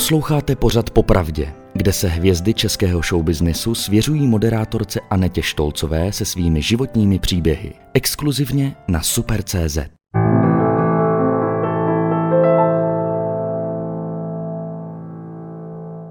Posloucháte pořad Popravdě, kde se hvězdy českého showbiznesu svěřují moderátorce Anetě Štolcové se svými životními příběhy. Exkluzivně na Super.cz.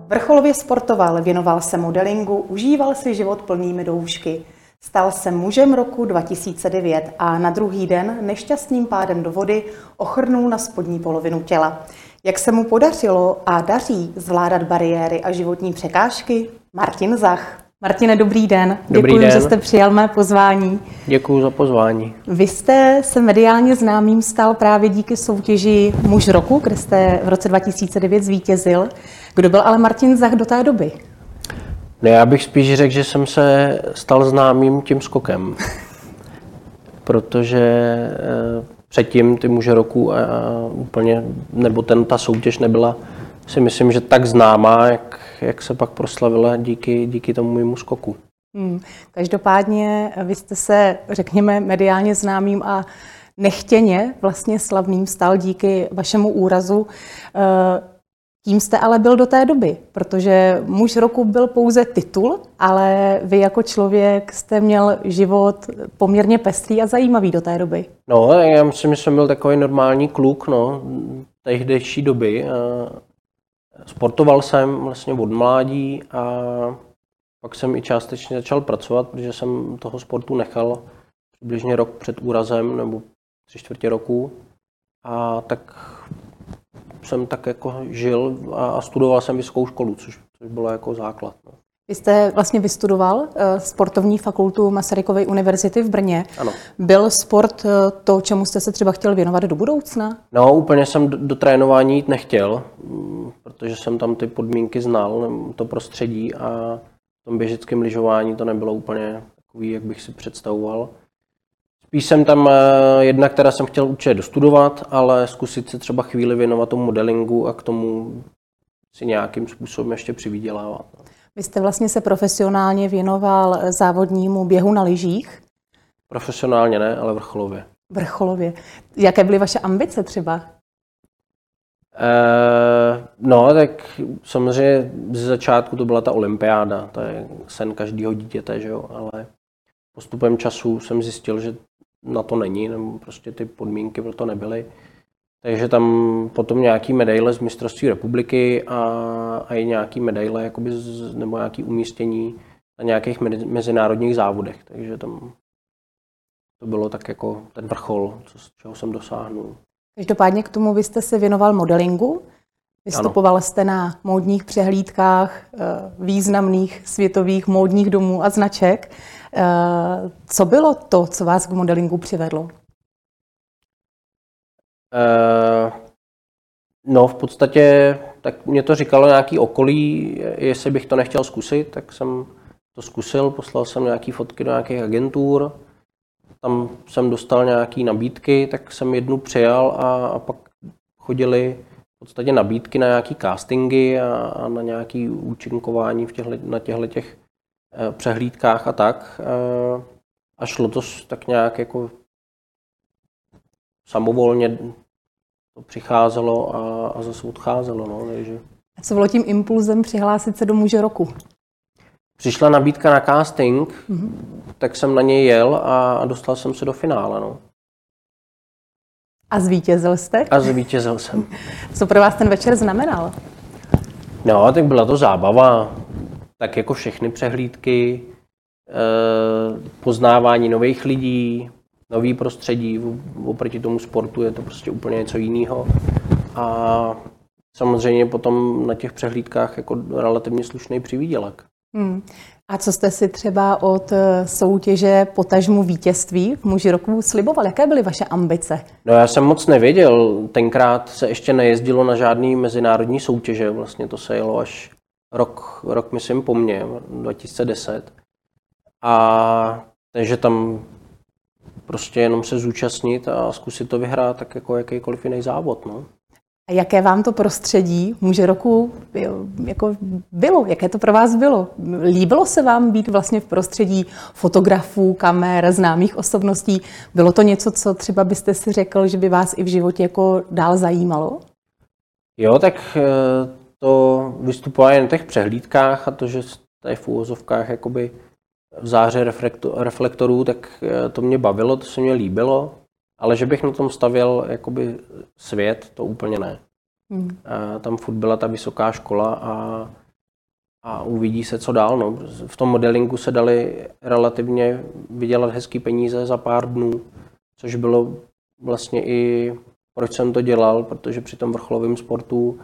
Vrcholově sportoval, věnoval se modelingu, užíval si život plnými doušky. Stal se mužem roku 2009 a na druhý den nešťastným pádem do vody ochrnul na spodní polovinu těla. Jak se mu podařilo a daří zvládat bariéry a životní překážky? Martin Zach. Martine, dobrý den. Dobrý Děkuji, den. že jste přijal mé pozvání. Děkuji za pozvání. Vy jste se mediálně známým stal právě díky soutěži Muž roku, kde jste v roce 2009 zvítězil. Kdo byl ale Martin Zach do té doby? Ne, já bych spíš řekl, že jsem se stal známým tím skokem. Protože eh, předtím ty muže roku a, a úplně, nebo ten, ta soutěž nebyla si myslím, že tak známá, jak, jak se pak proslavila díky, díky tomu mému skoku. Hmm. Každopádně vy jste se, řekněme, mediálně známým a nechtěně vlastně slavným stal díky vašemu úrazu. Eh, Tím jste ale byl do té doby, protože muž roku byl pouze titul, ale vy jako člověk jste měl život poměrně pestrý a zajímavý do té doby. No, já myslím, že jsem byl takový normální kluk, no, tehdejší doby. Sportoval jsem vlastně od mládí a pak jsem i částečně začal pracovat, protože jsem toho sportu nechal přibližně rok před úrazem nebo tři čtvrtě roku. A tak jsem tak jako žil a studoval jsem vysokou školu, což, což bylo jako základ. No. Vy jste vlastně vystudoval uh, sportovní fakultu Masarykovy univerzity v Brně. Ano. Byl sport uh, to, čemu jste se třeba chtěl věnovat do budoucna? No, úplně jsem do, do trénování jít nechtěl, mm, protože jsem tam ty podmínky znal, to prostředí a v tom běžeckém lyžování to nebylo úplně takový, jak bych si představoval. Spíš jsem tam eh, jedna, která jsem chtěl určitě dostudovat, ale zkusit se třeba chvíli věnovat tomu modelingu a k tomu si nějakým způsobem ještě přivydělávat. Vy jste vlastně se profesionálně věnoval závodnímu běhu na lyžích. Profesionálně ne, ale vrcholově. Vrcholově. Jaké byly vaše ambice třeba? Eh, no, tak samozřejmě ze začátku to byla ta olympiáda, to je sen každého dítěte, že jo, ale postupem času jsem zjistil, že na to není, nebo prostě ty podmínky pro to nebyly. Takže tam potom nějaký medaile z mistrovství republiky a, a i nějaký medaile jakoby z, nebo nějaký umístění na nějakých me- mezinárodních závodech. Takže tam to bylo tak jako ten vrchol, co, čeho jsem dosáhnul. Každopádně k tomu vy jste se věnoval modelingu. Vystupoval ano. jste na módních přehlídkách eh, významných světových módních domů a značek. Eh, co bylo to, co vás k modelingu přivedlo? Uh, no, v podstatě, tak mě to říkalo nějaký okolí, jestli bych to nechtěl zkusit, tak jsem to zkusil, poslal jsem nějaké fotky do nějakých agentur, tam jsem dostal nějaké nabídky, tak jsem jednu přijal a, a pak chodili v podstatě nabídky na nějaké castingy a, a na nějaké účinkování v těchto, na těchto těch přehlídkách a tak. Eh, a šlo to tak nějak jako samovolně to přicházelo a, a zase odcházelo. No, takže A co bylo tím impulzem přihlásit se do muže roku? přišla nabídka na casting, mm-hmm. tak jsem na něj jel a, a dostal jsem se do finále. No. A zvítězil jste? A zvítězil jsem. Co pro vás ten večer znamenal? No, tak byla to zábava. Tak jako všechny přehlídky, eh, poznávání nových lidí, nový prostředí, oproti tomu sportu je to prostě úplně něco jiného. A samozřejmě potom na těch přehlídkách jako relativně slušný přivídělek. Hmm. A co jste si třeba od eh, soutěže potažmu vítězství v muži roku sliboval? Jaké byly vaše ambice? No já jsem moc nevěděl, tenkrát se ještě nejezdilo na žádný mezinárodní soutěže, vlastně to se jelo až rok, rok myslím po mně, 2010. A takže tam prostě jenom se zúčastnit a zkusit to vyhrát tak jako jakýkoliv jiný závod. No. A jaké vám to prostředí muže roku jako bylo? Jaké to pro vás bylo? Líbilo se vám být vlastně v prostředí fotografů, kamer, známých osobností? Bylo to něco, co třeba byste si řekl, že by vás i v životě jako dál zajímalo? Jo, tak to vystupování na těch přehlídkách a to, že tady v úvozovkách jakoby v záře reflektorů, tak eh, to mě bavilo, to se mě líbilo, ale že bych na tom stavěl jakoby svět, to úplně ne. Hmm. A tam furt byla ta vysoká škola a, a uvidí se, co dál. No. V tom modelingu se dali relativně vydělat hezký peníze za pár dnů, což bylo vlastně i proč jsem to dělal, protože při tom vrcholovém sportu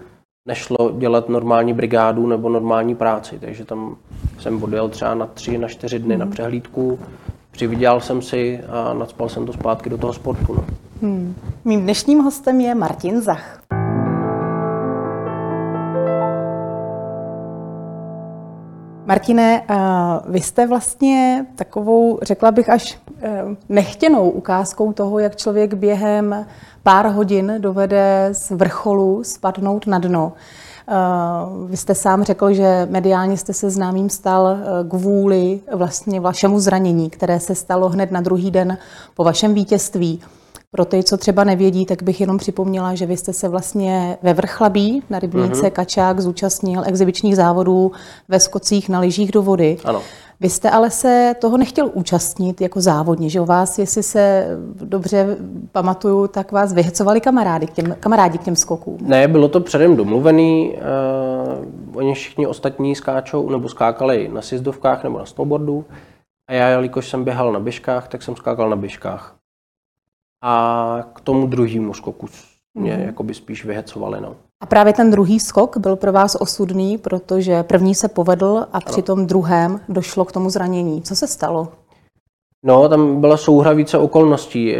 nešlo dělat normální brigádu nebo normální práci, takže tam jsem odjel třeba na tři, na čtyři dny na mhm. přehlídku, přivydělal jsem si a nadspal jsem to zpátky do toho sportu. No. Hmm. Mým dnešním hostem je Martin Zach. Martine, eh, vy jste vlastně takovou, řekla bych, až eh, nechtěnou ukázkou toho, jak člověk během pár hodin dovede z vrcholu spadnout na dno. Eh, vy jste sám řekl, že mediálně jste se známým stal kvůli vlastně vašemu zranění, které se stalo hned na druhý den po vašem vítězství. Pro ty, co třeba nevědí, tak bych jenom připomněla, že vy jste se vlastně ve Vrchlabí na rybníce mm-hmm. Kačák zúčastnil exibičních závodů ve skocích na lyžích do vody. Ano. Vy jste ale se toho nechtěl účastnit jako závodně, že u vás, jestli se dobře pamatuju, tak vás vyhecovali kamarádi k těm, kamarádi k těm skokům. Ne, bylo to předem domluvený. Uh, oni všichni ostatní skáčou nebo skákali na sjezdovkách nebo na snowboardu. A já, jelikož jsem běhal na běžkách, tak jsem skákal na běžkách a k tomu druhému skoku mě mm. jakoby spíš vyhecovali. No. A právě ten druhý skok byl pro vás osudný, protože první se povedl a při tom druhém došlo k tomu zranění. Co se stalo? No, tam byla souhra více okolností. E,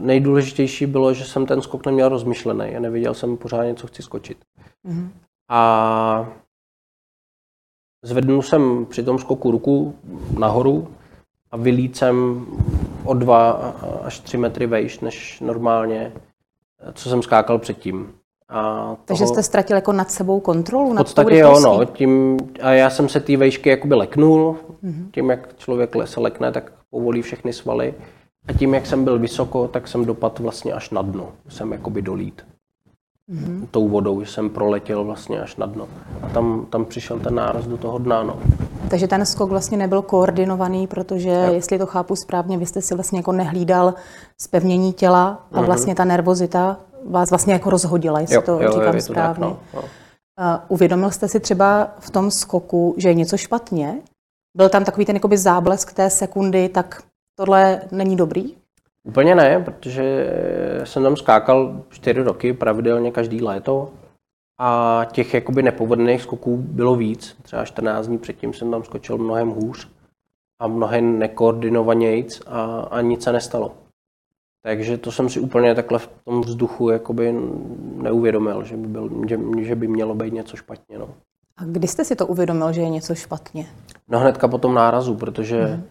nejdůležitější bylo, že jsem ten skok neměl rozmyšlený a nevěděl jsem pořádně, co chci skočit. Mm. A zvednul jsem při tom skoku ruku nahoru a vylít jsem o dva až tři metry vejš než normálně, co jsem skákal předtím. A Takže jste ztratil jako nad sebou kontrolu? V podstatě jo, no, tím, a já jsem se té vejšky jakoby leknul, mm-hmm. tím jak člověk se lekne, tak povolí všechny svaly. A tím, jak jsem byl vysoko, tak jsem dopadl vlastně až na dno. Jsem jakoby dolít mm-hmm. tou vodou, že jsem proletěl vlastně až na dno. A tam, tam přišel ten náraz do toho dna. No. Takže ten skok vlastně nebyl koordinovaný, protože, jo. jestli to chápu správně, vy jste si vlastně jako nehlídal spevnění těla a mm-hmm. vlastně ta nervozita vás vlastně jako rozhodila, jestli jo, to jo, říkám jo, správně. To tak, no. Uh, uvědomil jste si třeba v tom skoku, že je něco špatně? Byl tam takový ten jakoby záblesk té sekundy, tak tohle není dobrý? Úplně ne, protože jsem tam skákal čtyři roky pravidelně každý léto a těch jakoby nepovedených skoků bylo víc. Třeba 14 dní předtím jsem tam skočil mnohem hůř a mnohem nekoordinovanějc a, a nic se nestalo. Takže to jsem si úplně takhle v tom vzduchu jakoby neuvědomil, že by, byl, že, že by mělo být něco špatně. No. A kdy jste si to uvědomil, že je něco špatně? No hnedka po tom nárazu, protože mm.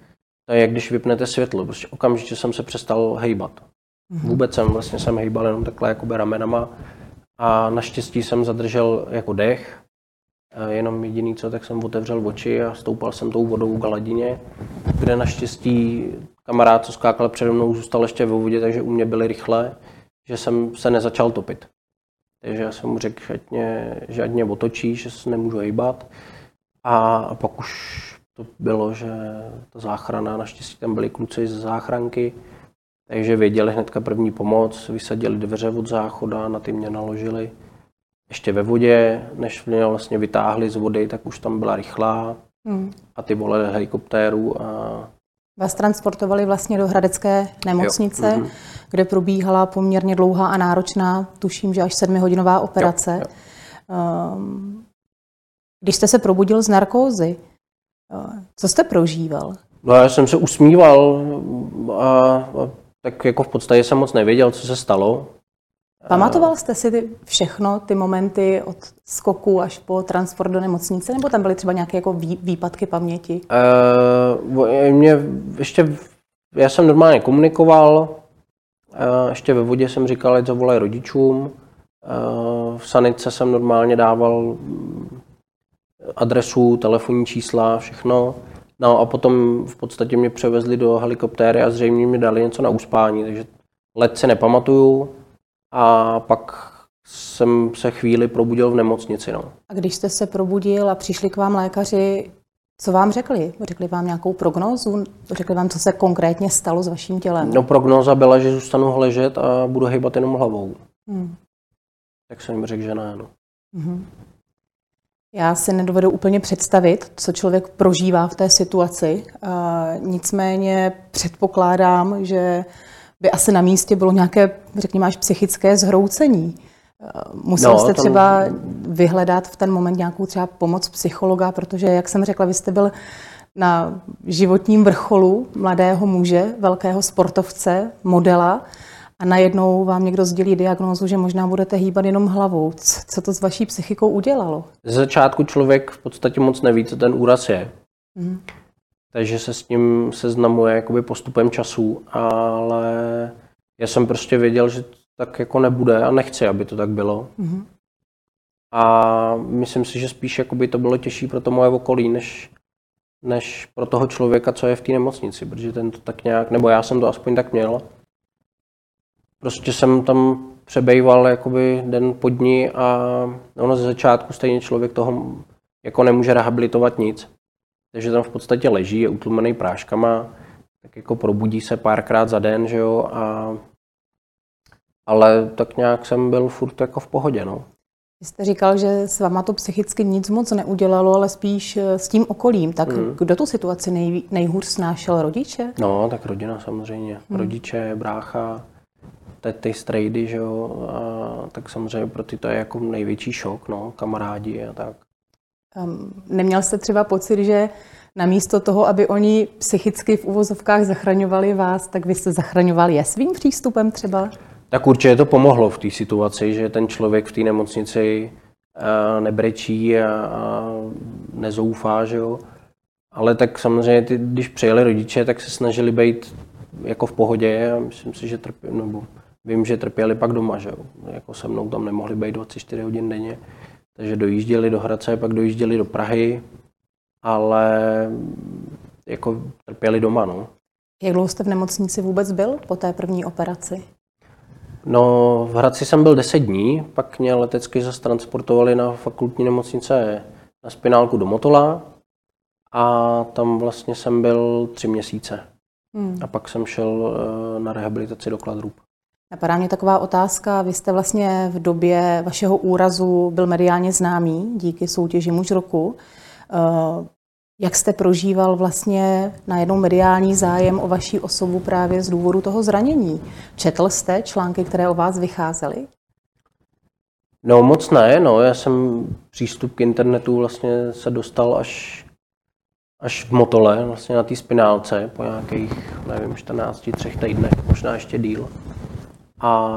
To je jak když vypnete světlo. Prostě okamžitě jsem se přestal hejbat. Mm. Vůbec jsem vlastně jsem hejbal jenom takhle jakoby ramenama a naštěstí jsem zadržel jako dech. Jenom jediný co, tak jsem otevřel oči a stoupal jsem tou vodou k hladině, kde naštěstí kamarád, co skákal přede mnou, zůstal ještě ve vodě, takže u mě byly rychle, že jsem se nezačal topit. Takže já jsem mu řekl, že ať mě, že ať mě otočí, že se nemůžu hýbat. A, a pak už to bylo, že ta záchrana, naštěstí tam byli kluci z záchranky, takže věděli hnedka první pomoc, vysadili dveře od záchoda, na ty mě naložili. Ještě ve vodě, než mě vlastně vytáhli z vody, tak už tam byla rychlá hmm. a ty volali helikoptéru a Vás transportovali vlastně do Hradecké nemocnice, jo. Mhm. kde probíhala poměrně dlouhá a náročná, tuším, že až sedmihodinová operace. Jo. Jo. Ehm, když jste se probudil z narkózy, co jste prožíval? No já jsem se usmíval a, a tak jako v podstatě jsem moc nevěděl, co se stalo. Pamatoval jste si ty všechno, ty momenty od skoku až po transport do nemocnice, nebo tam byly třeba nějaké jako výpadky paměti? Uh, mě ještě, já jsem normálně komunikoval, uh, ještě ve vodě jsem říkal, ať zavolají rodičům, uh, v sanice jsem normálně dával adresu, telefonní čísla, všechno. No a potom v podstatě mě převezli do helikoptéry a zřejmě mi dali něco na uspání, takže let se nepamatuju. A pak jsem se chvíli probudil v nemocnici. No. A když jste se probudil a přišli k vám lékaři, co vám řekli? Řekli vám nějakou prognózu? Řekli vám, co se konkrétně stalo s vaším tělem? No prognóza byla, že zůstanu ležet a budu hýbat jenom hlavou. Hmm. Tak jsem jim řekl, že ne. No. Hmm. Já si nedovedu úplně představit, co člověk prožívá v té situaci. nicméně předpokládám, že by asi na místě bylo nějaké, řekněme, až psychické zhroucení. Musel no, jste třeba tam... vyhledat v ten moment nějakou třeba pomoc psychologa, protože, jak jsem řekla, vy jste byl na životním vrcholu mladého muže, velkého sportovce, modela a najednou vám někdo sdělí diagnózu, že možná budete hýbat jenom hlavou. Co to s vaší psychikou udělalo? Z začátku člověk v podstatě moc neví, co ten úraz je. Mm. Takže se s tím seznamuje jakoby postupem času, ale já jsem prostě věděl, že tak jako nebude a nechci, aby to tak bylo. Mm. A myslím si, že spíš jakoby to bylo těžší pro to moje okolí, než, než pro toho člověka, co je v té nemocnici, protože ten to tak nějak, nebo já jsem to aspoň tak měl, prostě jsem tam přebejval jakoby den po dní a ono ze začátku stejně člověk toho jako nemůže rehabilitovat nic. Takže tam v podstatě leží, je utlumený práškama, tak jako probudí se párkrát za den, že jo, a ale tak nějak jsem byl furt jako v pohodě, no. Vy jste říkal, že s váma to psychicky nic moc neudělalo, ale spíš eh, s tím okolím. Tak mm. kdo tu situaci nej, nejhůř snášel? Rodiče? No, tak rodina samozřejmě. Mm. Rodiče, brácha, tety, strejdy, že jo, a tak samozřejmě pro ty to je jako největší šok, no, kamarádi a tak. Um, neměl jste třeba pocit, že namísto toho, aby oni psychicky v uvozovkách zachraňovali vás, tak vy jste zachraňovali je svým přístupem třeba? Tak určitě to pomohlo v té situaci, že ten člověk v té nemocnici eh, nebrečí a, a nezoufá, že jo. Ale tak samozřejmě, ty, když přijeli rodiče, tak se snažili být jako v pohodě a myslím si, že trpě, nebo vím, že trpěli pak doma, že jo. Jako se mnou tam nemohli být 24 hodin denně. Takže dojížděli do Hradce, pak dojížděli do Prahy, ale jako trpěli doma, no. Jak dlouho jste v nemocnici vůbec byl po té první operaci? No, v Hradci jsem byl 10 dní, pak mě letecky zase transportovali na fakultní nemocnice na spinálku do Motola a tam vlastně jsem byl tři měsíce. Hmm. A pak jsem šel eh, na rehabilitaci do Kladrup. Napadá mě taková otázka. Vy jste vlastně v době vašeho úrazu byl mediálně známý díky soutěži Muž roku. Eh, jak jste prožíval vlastně najednou mediální zájem o vaší osobu právě z důvodu toho zranění? Četl jste články, které o vás vycházely? No moc ne, no. Já jsem přístup k internetu vlastně se dostal až, až v Motole, vlastně na té spinálce po nějakých, nevím, 14, třech týdnech, možná ještě díl. A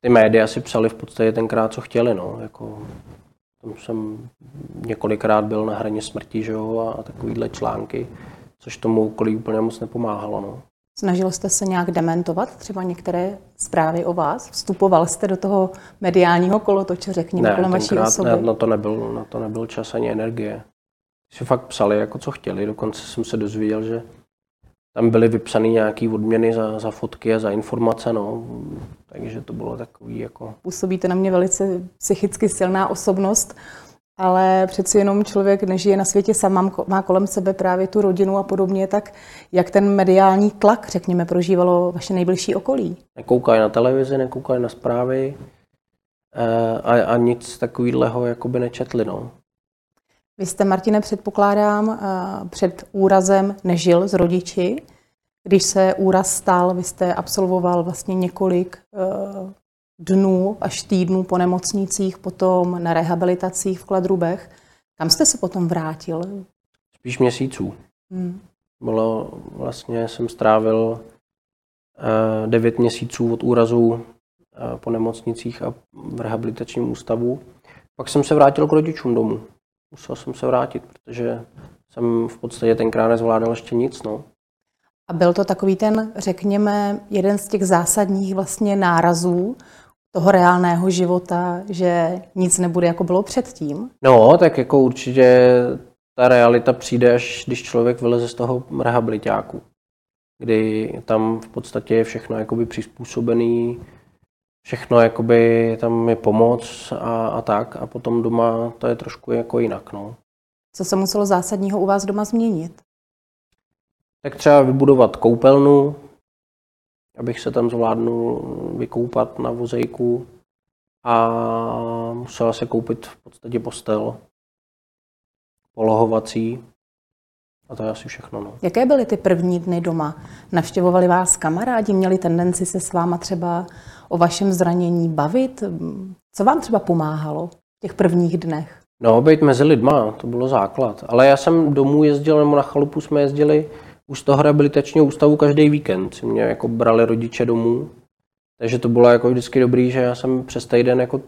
ty média si psali v podstatě tenkrát, co chtěli, no. Jako tam jsem několikrát byl na hraně smrti, že jo, a takovýhle články, což tomu okolí úplně moc nepomáhalo. No. Snažil jste se nějak dementovat třeba některé zprávy o vás? Vstupoval jste do toho mediálního kolotoče, řekněme, ne, kolem vaší osoby? Ne, na to, nebyl, na to nebyl čas ani energie. Si fakt psali, jako co chtěli. Dokonce jsem se dozvěděl, že tam byly vypsané nějaké odměny za, za fotky a za informace, no. Takže to bylo takový jako... Působíte na mě velice psychicky silná osobnost, ale přeci jenom člověk nežije na světě sám, má kolem sebe právě tu rodinu a podobně, tak jak ten mediální tlak, řekněme, prožívalo vaše nejbližší okolí? Nekoukají na televizi, nekoukají na zprávy eh, a, a nic takového jakoby nečetli, no. Vy jste, Martine, předpokládám, eh, před úrazem nežil s rodiči. Když se úraz stal, vy jste absolvoval vlastně několik eh, dnů až týdnů po nemocnicích, potom na rehabilitacích v Kladrubech. Kam jste se potom vrátil? Spíš měsíců. Hmm. Bylo vlastně, jsem strávil uh, devět měsíců od úrazu uh, po nemocnicích a v rehabilitačním ústavu. Pak jsem se vrátil k rodičům domů musel jsem se vrátit, protože jsem v podstatě tenkrát nezvládal ještě nic. No. A byl to takový ten, řekněme, jeden z těch zásadních vlastně nárazů toho reálného života, že nic nebude jako bylo předtím? No, tak jako určitě ta realita přijde, až když člověk vyleze z toho rehabilitáku, kdy tam v podstatě je všechno jakoby přizpůsobený všechno jakoby tam je pomoc a, a tak a potom doma to je trošku jako jinak. No. Co se muselo zásadního u vás doma změnit? Tak třeba vybudovat koupelnu, abych se tam zvládnul vykoupat na vozejku a musela se koupit v podstatě postel polohovací a to je asi všechno. No. Jaké byly ty první dny doma? Navštěvovali vás kamarádi, měli tendenci se s váma třeba o vašem zranění bavit? Co vám třeba pomáhalo v těch prvních dnech? No, být mezi lidma, to bylo základ. Ale já jsem domů jezdil, nebo na chalupu jsme jezdili už z toho rehabilitačního ústavu každý víkend. Si mě jako brali rodiče domů. Takže to bylo jako vždycky dobrý, že já jsem přes týden jako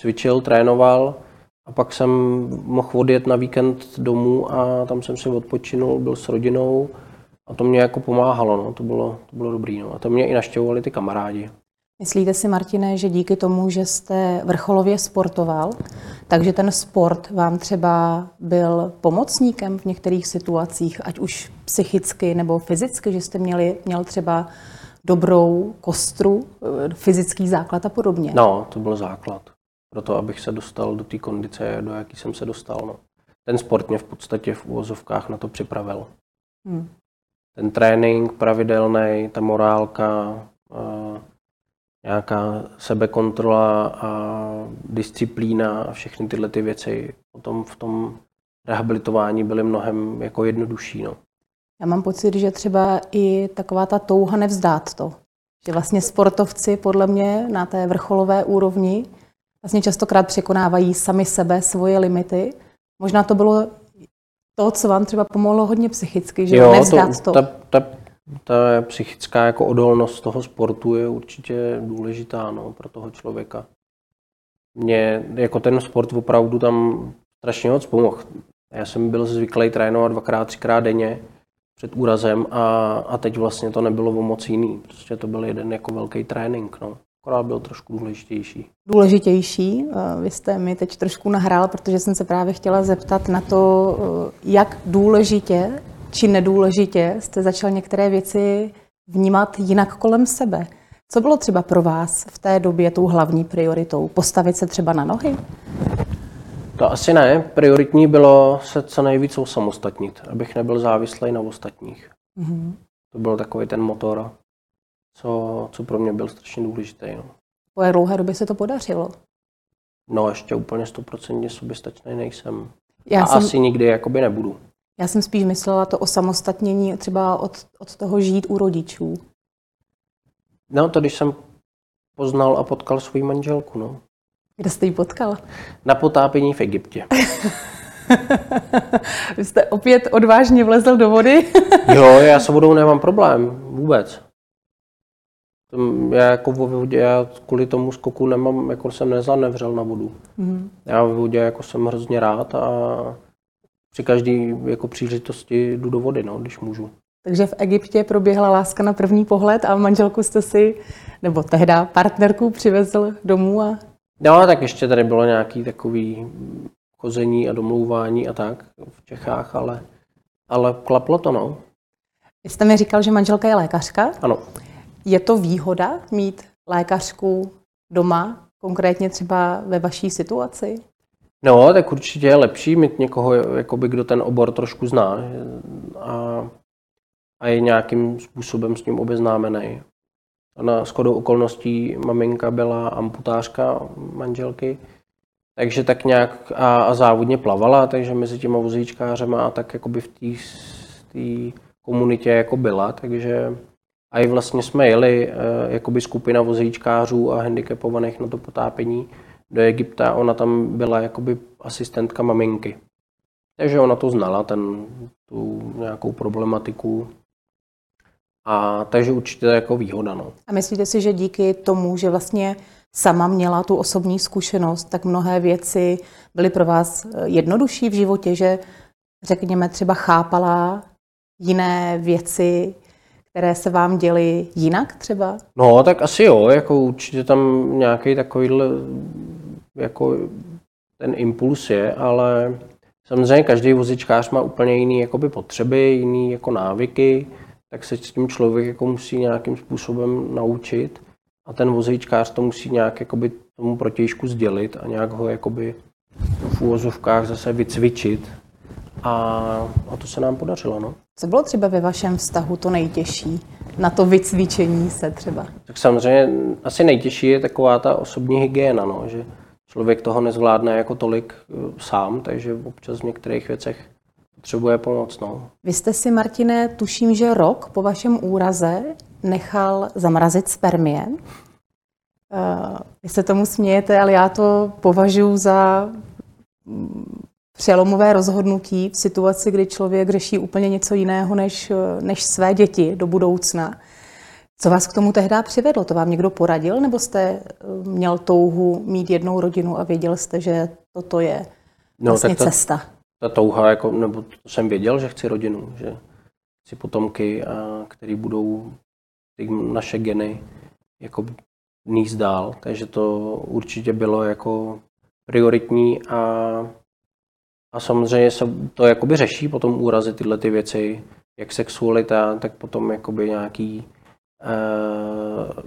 cvičil, trénoval a pak jsem mohl odjet na víkend domů a tam jsem si odpočinul, byl s rodinou a to mě jako pomáhalo, no. to, bylo, to bylo dobrý. No. A to mě i naštěvovali ty kamarádi. Myslíte si, Martine, že díky tomu, že jste vrcholově sportoval, takže ten sport vám třeba byl pomocníkem v některých situacích, ať už psychicky nebo fyzicky, že jste měli, měl třeba dobrou kostru, fyzický základ a podobně? No, to byl základ pro to, abych se dostal do té kondice, do jaký jsem se dostal. No. Ten sport mě v podstatě v uvozovkách na to připravil. Hmm. Ten trénink pravidelný, ta morálka, nějaká sebekontrola a disciplína a všechny tyhle ty věci potom v tom rehabilitování byly mnohem jako jednodušší. No. Já mám pocit, že třeba i taková ta touha nevzdát to. Že vlastně sportovci podle mě na té vrcholové úrovni vlastně častokrát překonávají sami sebe, svoje limity. Možná to bylo to, co vám třeba pomohlo hodně psychicky, že jo, nevzdát to. to. Ta, ta, ta psychická jako odolnost toho sportu je určitě důležitá no, pro toho člověka. Mě jako ten sport opravdu tam strašně moc pomohl. Já jsem byl zvyklý trénovat dvakrát, třikrát denně před úrazem a, a teď vlastně to nebylo o moc jiný. Prostě to byl jeden jako velký trénink. No akorát byl trošku důležitější. Důležitější. Eh, vy jste mi teď trošku nahrál, protože jsem se právě chtěla zeptat na to, eh, jak důležitě či nedůležitě jste začal některé věci vnímat jinak kolem sebe. Co bylo třeba pro vás v té době tou hlavní prioritou? Postavit se třeba na nohy? To asi ne. Prioritní bylo se co nejvíc osamostatnit, abych nebyl závislý na ostatních. Mm-hmm. To byl takový ten motor, co, co pro mě byl strašně důležitý. No. Po jak dlouhé době se to podařilo? No ještě úplně stoprocentně soběstačný nejsem. Já A jsem... asi nikdy jakoby nebudu. Já jsem spíš myslela to o samostatnění třeba od, od toho žít u rodičů. No to když jsem poznal a potkal svou manželku, no. Kde jste ji potkal? Na potápění v Egyptě. Vy jste opět odvážně vlezl do vody? jo, já s vodou nemám problém, vůbec. Já jako v vodě, já kvůli tomu skoku nemám, jako jsem nezanevřel na vodu. Mm. Já v vodě jako jsem hrozně rád a při každé jako příležitosti jdu do vody, no, když můžu. Takže v Egyptě proběhla láska na první pohled a manželku jste si, nebo tehda partnerku přivezl domů a... No, tak ještě tady bylo nějaký takový kození a domlouvání a tak v Čechách, ale, ale klaplo to, no. Vy jste mi říkal, že manželka je lékařka. Ano. Je to výhoda mít lékařku doma, konkrétně třeba ve vaší situaci? No, tak určitě je lepší mít někoho, jakoby, kdo ten obor trošku zná a, a je nějakým způsobem s ním obeznámený. Na shodou okolností maminka byla amputářka manželky, takže tak nějak a, a závodně plavala, takže mezi těma vozíčkářema a tak jakoby v té komunitě jako byla, takže a i vlastně jsme jeli eh, jakoby skupina vozíčkářů a handicapovaných na to potápění do Egypta. Ona tam byla jakoby asistentka maminky. Takže ona to znala, ten, tu nějakou problematiku. A takže určitě to je jako výhoda. No. A myslíte si, že díky tomu, že vlastně sama měla tu osobní zkušenost, tak mnohé věci byly pro vás eh, jednodušší v životě, že řekněme třeba chápala jiné věci, které se vám děly jinak třeba? No, tak asi jo, jako určitě tam nějaký takovýhle jako ten impuls je, ale samozřejmě každý vozičkář má úplně jiný jakoby potřeby, jiný jako návyky, tak se s tím člověk jako musí nějakým způsobem naučit. a ten vozejčkář to musí nějak jakoby tomu protějšku sdělit a nějak ho jakoby v úvozovkách zase vycvičit. A, a to se nám podařilo. No. Co bylo třeba ve vašem vztahu to nejtěžší na to vycvičení se třeba? Tak samozřejmě asi nejtěžší je taková ta osobní hygiena, no, že člověk toho nezvládne jako tolik eh, sám, takže občas v některých věcech potřebuje pomoc. No. Vy jste si, Martine, tuším, že rok po vašem úraze nechal zamrazit spermie. Uh, vy se tomu smějete, ale já to považuji za mm, přelomové rozhodnutí v situaci, kdy člověk řeší úplně něco jiného než, než své děti do budoucna. Co vás k tomu tehdy přivedlo? To vám někdo poradil, nebo jste eh, měl touhu mít jednou rodinu a věděl jste, že toto je no, vlastně ta, cesta? Ta touha, jako, nebo to jsem věděl, že chci rodinu, že chci potomky, a, který budou ty naše geny jako níst dál, takže to určitě bylo jako prioritní a, a samozřejmě se to jakoby řeší potom úrazy tyhle ty věci, jak sexualita, tak potom jakoby nějaký eh,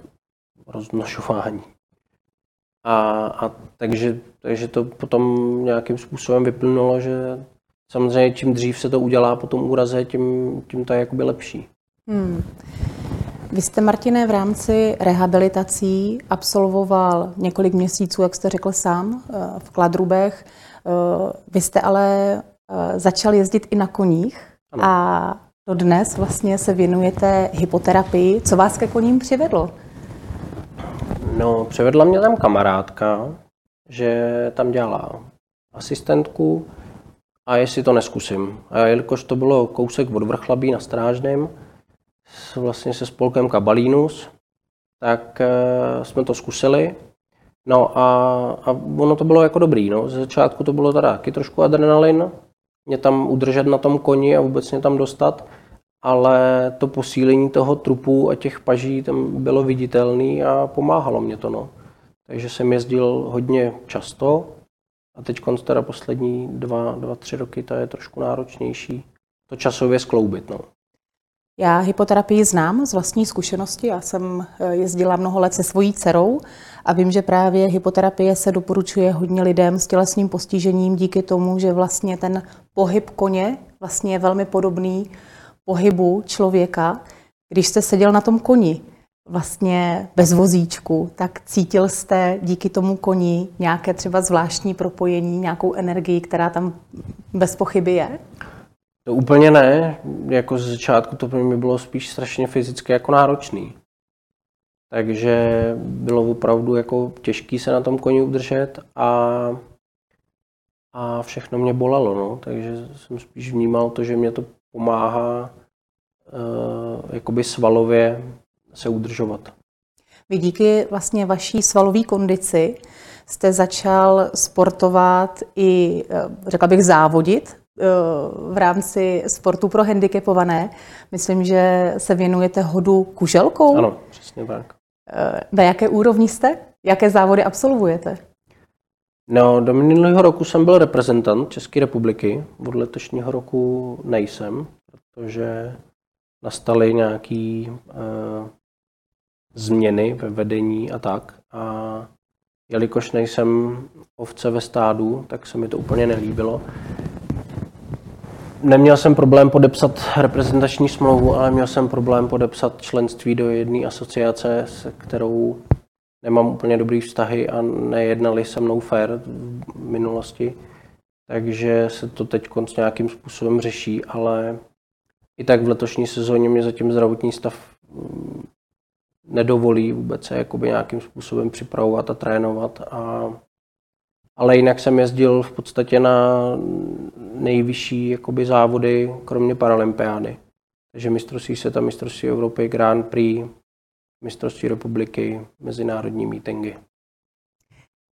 roznošování. A, a takže, takže to potom nějakým způsobem vyplynulo, že samozřejmě čím dřív se to udělá po tom úraze, tím, tím to je jakoby lepší. Hmm. Vy jste, Martine, v rámci rehabilitací absolvoval několik měsíců, jak jste řekl sám, eh, v Kladrubech. Eh, vy jste ale eh, začal jezdit i na koních ano. a dnes vlastně se věnujete hypoterapii. Co vás ke koním přivedlo? No, přivedla mě tam kamarádka, že tam dělá asistentku a jestli to neskusím. A jelikož to bylo kousek od Vrchlabí na Strážném, vlastně se spolkem Kabalínus, tak uh, jsme to zkusili. No a, a ono to bylo jako dobrý. No. Ze začátku to bylo teda taky trošku adrenalin, mě tam udržet na tom koni a vůbec mě tam dostat, ale to posílení toho trupu a těch paží tam bylo viditelné a pomáhalo mě to. No. Takže jsem jezdil hodně často a teď teda poslední dva, dva, tři roky to je trošku náročnější to časově skloubit. No. Já hypoterapii znám z vlastní zkušenosti. Já jsem eh, jezdila mnoho let se svojí dcerou a vím, že právě hypoterapie se doporučuje hodně lidem s tělesným postižením díky tomu, že vlastně ten pohyb koně vlastně je velmi podobný pohybu člověka. Když jste seděl na tom koni, vlastně bez vozíčku, tak cítil jste díky tomu koni nějaké třeba zvláštní propojení, nějakou energii, která tam bez pochyby je? To úplně ne, jako z začátku to pro mě bylo spíš strašně fyzicky jako náročný. Takže bylo opravdu jako těžké se na tom koni udržet a, a všechno mě bolelo, no. takže jsem spíš vnímal to, že mě to pomáhá uh, jakoby svalově se udržovat. Vy díky vlastně vaší svalové kondici jste začal sportovat i, eh, řekla bych, závodit v rámci sportu pro handicapované. Myslím, že se věnujete hodu kuželkou. Ano, přesně tak. Eh, na jaké úrovni jste? Jaké závody absolvujete? No, do minulého roku jsem byl reprezentant České republiky, od letošního roku nejsem, protože nastaly nějaké uh, změny ve vedení a tak. A jelikož nejsem ovce ve stádu, tak se mi to úplně nelíbilo. Neměl jsem problém podepsat reprezentační smlouvu, ale měl jsem problém podepsat členství do jedné asociace, se kterou nemám úplně dobrý vztahy a nejednali se mnou fair v minulosti. Takže se to teď nějakým způsobem řeší, ale i tak v letošní sezóně mě zatím zdravotní stav mm, nedovolí vůbec se jakoby nějakým způsobem připravovat a trénovat. A, ale jinak jsem jezdil v podstatě na nejvyšší jakoby, závody, kromě paralympiády. Takže mistrovství světa, mistrovství Evropy, Grand Prix, mistrovství republiky, mezinárodní mítingy.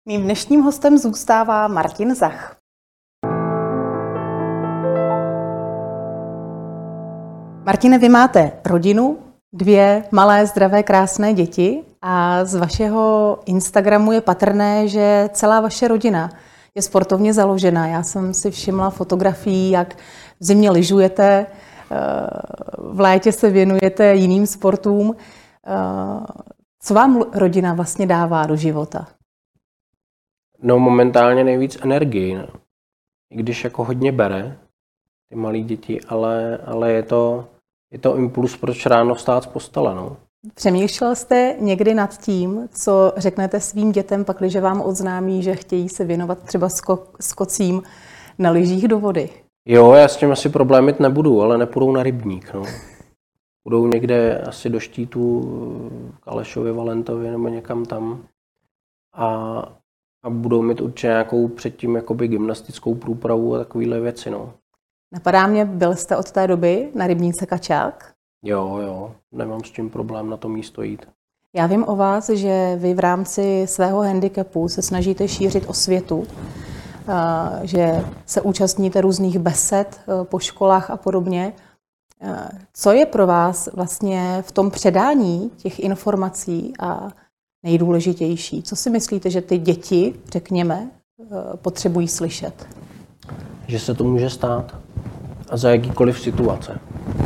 Mým dnešním hostem zůstává Martin Zach. Martine, vy máte rodinu, dvě malé, zdravé, krásné děti a z vašeho Instagramu je patrné, že celá vaše rodina je sportovně založená. Já jsem si všimla fotografií, jak v zimě lyžujete, eh, v létě se věnujete jiným sportům. Eh, Co vám rodina vlastně dává do života? No momentálně nejvíc energii. No. I když jako hodně bere ty malé děti, ale, ale je, to, je to impuls, proč ráno vstát z postele. No. Přemýšlel jste někdy nad tím, co řeknete svým dětem, pakliže vám odznámí, že chtějí se věnovat třeba sko- skocím na lyžích do vody? Jo, já s tím asi problém mít nebudu, ale nepůjdou na rybník. No. Budou někde asi do štítu Kalešovi, Valentovi nebo někam tam. A, a budou mít určitě nějakou předtím jakoby gymnastickou průpravu a takovéhle věci. No. Napadá mě, byl jste od té doby na rybníce Kačák? Jo, jo, nemám s tím problém na to místo jít. Já vím o vás, že vy v rámci svého handicapu se snažíte šířit osvětu, že se účastníte různých besed e, po školách a podobně. E, co je pro vás vlastně v tom předání těch informací a nejdůležitější? Co si myslíte, že ty děti, řekněme, potřebují slyšet? Že se to může stát a za jakýkoliv situace.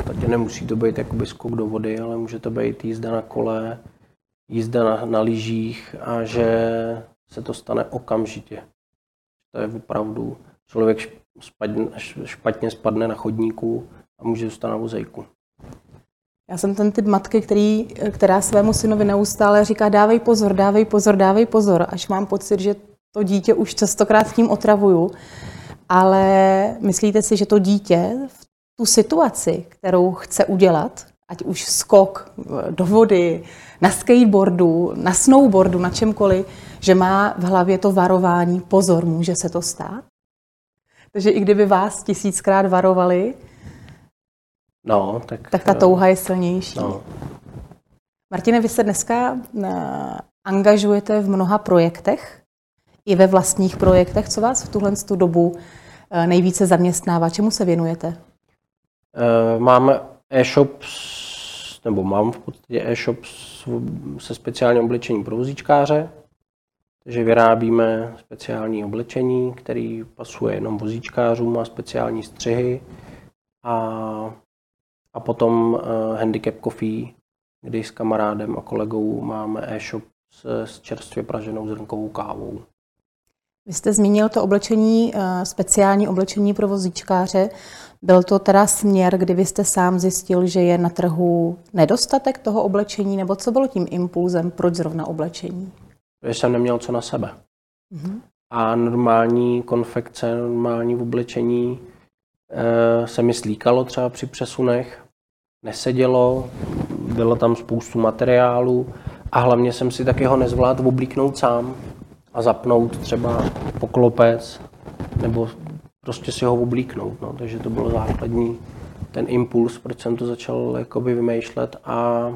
Takže nemusí to být jakoby skok do vody, ale může to být jízda na kole, jízda na, na lyžích a že se to stane okamžitě. To je opravdu, člověk špatně, špatně spadne na chodníku a může zůstat na vozejku. Já jsem ten typ matky, který, která svému synovi neustále říká dávej pozor, dávej pozor, dávej pozor, až mám pocit, že to dítě už častokrát tím otravuju. Ale myslíte si, že to dítě v tu situaci, kterou chce udělat, ať už skok do vody, na skateboardu, na snowboardu, na čemkoliv, že má v hlavě to varování, pozor, může se to stát? Takže i kdyby vás tisíckrát varovali, no, tak, tak ta eh, touha je silnější. No. Martine, vy se dneska eh, angažujete v mnoha projektech, i ve vlastních projektech. Co vás v tuhle dobu eh, nejvíce zaměstnává? Čemu se věnujete? Máme e-shop, nebo mám v podstatě e-shop se speciálním oblečením pro vozíčkáře, takže vyrábíme speciální oblečení, který pasuje jenom vozíčkářům, má speciální střihy a, a potom uh, Handicap Coffee, kdy s kamarádem a kolegou máme e-shop s, s čerstvě praženou zrnkovou kávou. Vy jste zmínil to oblečení, eh, speciální oblečení pro vozíčkáře. Byl to teda směr, kdy vy jste sám zjistil, že je na trhu nedostatek toho oblečení, nebo co bylo tím impulzem, proč zrovna oblečení? Že jsem neměl co na sebe. Mm-hmm. A normální konfekce, normální oblečení e, se mi slíkalo třeba při přesunech, nesedělo, bylo tam spoustu materiálu a hlavně jsem si taky ho nezvládl oblíknout sám a zapnout třeba poklopec nebo prostě si ho oblíknout. No. Takže to bylo základní ten impuls, proč jsem to začal jakoby vymýšlet a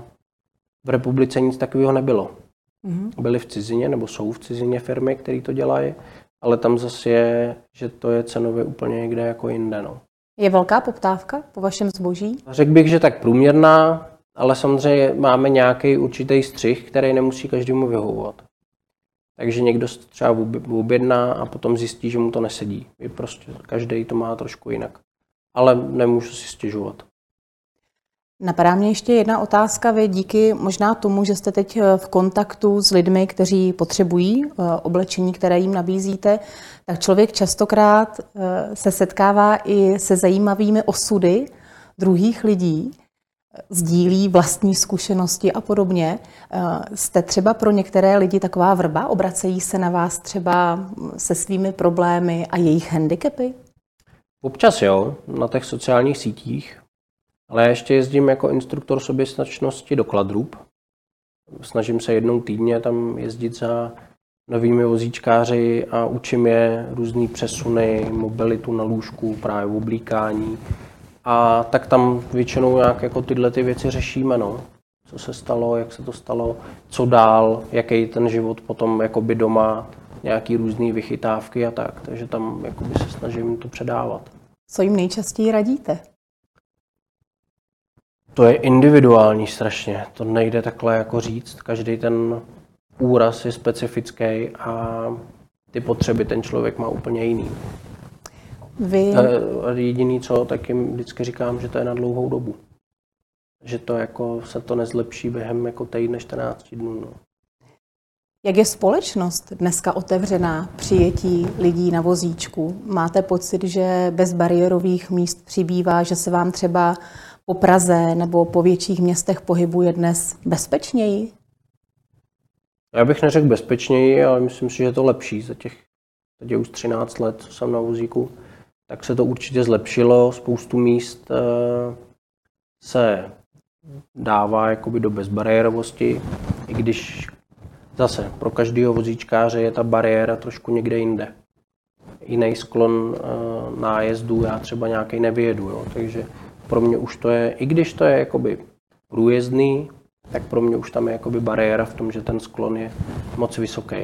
v republice nic takového nebylo. Mm-hmm. Byly v cizině, nebo jsou v cizině firmy, které to dělají, ale tam zase je, že to je cenově úplně někde jako jinde. No. Je velká poptávka po vašem zboží? Řekl bych, že tak průměrná, ale samozřejmě máme nějaký určitý střih, který nemusí každému vyhovovat. Takže někdo třeba objedná a potom zjistí, že mu to nesedí. Je prostě každý to má trošku jinak. Ale nemůžu si stěžovat. Napadá mě ještě jedna otázka. Vy díky možná tomu, že jste teď eh, v kontaktu s lidmi, kteří potřebují eh, oblečení, které jim nabízíte, tak člověk častokrát eh, se setkává i se zajímavými osudy druhých lidí sdílí vlastní zkušenosti a podobně. Eh, jste třeba pro některé lidi taková vrba? Obracejí se na vás třeba se svými problémy a jejich handicapy? Občas jo, na těch sociálních sítích, ale já ještě jezdím jako instruktor soběstačnosti do Kladrub. Snažím se jednou týdně tam jezdit za novými vozíčkáři a učím je různé přesuny, mobilitu na lůžku, právě oblíkání, a tak tam většinou nějak jako tyhle ty věci řešíme, no. Co se stalo, jak se to stalo, co dál, jaký ten život potom jakoby doma, nějaký různé vychytávky a tak. Takže tam jakoby se snažím to předávat. Co jim nejčastěji radíte? To je individuální strašně. To nejde takhle jako říct. Každý ten úraz je specifický a ty potřeby ten člověk má úplně jiný. Vy... Jediný co, tak jim vždycky říkám, že to je na dlouhou dobu. že to jako se to nezlepší během jako týdne 14 dnů. No. Jak je společnost dneska otevřená přijetí lidí na vozíčku? Máte pocit, že bez bariérových míst přibývá, že se vám třeba po Praze nebo po větších městech pohybuje dnes bezpečněji? Já bych neřekl bezpečněji, ale myslím si, že je to lepší za těch teď už 13 let, co jsem na vozíku, tak se to určitě zlepšilo. Spoustu míst eh, se dává jakoby do bezbariérovosti, i když zase pro každého vozíčkáře je ta bariéra trošku někde jinde. Jiný sklon eh, nájezdu já třeba nějaký nevyjedu, jo, takže pro mě už to je, i když to je jakoby průjezdný, tak pro mě už tam je jakoby bariéra v tom, že ten sklon je moc vysoký.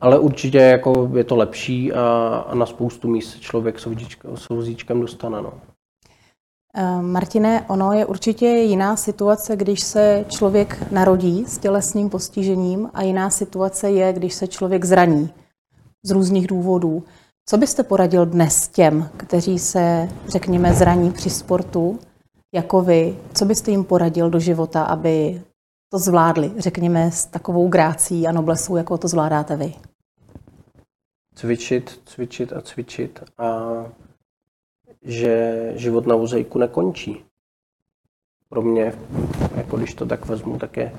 Ale určitě jako je to lepší a, a na spoustu míst člověk s, s vozíčkem dostane. No. Eh, Martine, ono je určitě jiná situace, když se člověk narodí s tělesným postižením a jiná situace je, když se člověk zraní z různých důvodů. Co byste poradil dnes těm, kteří se, řekněme, zraní při sportu, jako vy? Co byste jim poradil do života, aby to zvládli, řekněme, s takovou grácí a noblesou, jako to zvládáte vy? Cvičit, cvičit a cvičit a že život na vozejku nekončí. Pro mě, jako když to tak vezmu, tak je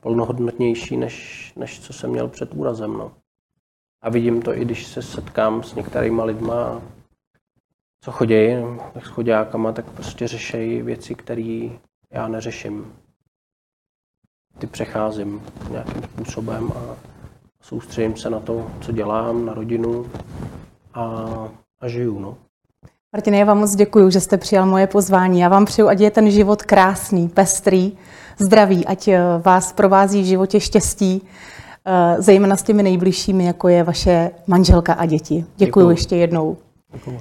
plnohodnotnější, než, než co jsem měl před úrazem. No. A vidím to i když se setkám s některýma lidma, co chodí, tak s chodákama, tak prostě řešejí věci, které já neřeším. Ty přecházím nějakým způsobem a soustředím se na to, co dělám, na rodinu a, a žiju. No. Martine, já vám moc děkuji, že jste přijal moje pozvání. Já vám přeju, ať je ten život krásný, pestrý, zdravý, ať eh, vás provází v životě štěstí, eh, zejména s těmi nejbližšími, jako je vaše manželka a děti. Děkuji ještě jednou. Děkuji.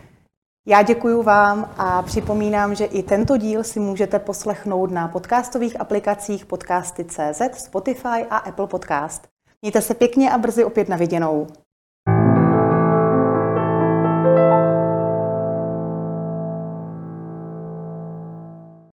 Já děkuji vám a připomínám, že i tento díl si můžete poslechnout na podcastových aplikacích podcasty.cz, Spotify a Apple Podcast. Mějte se pěkně a brzy opět na viděnou.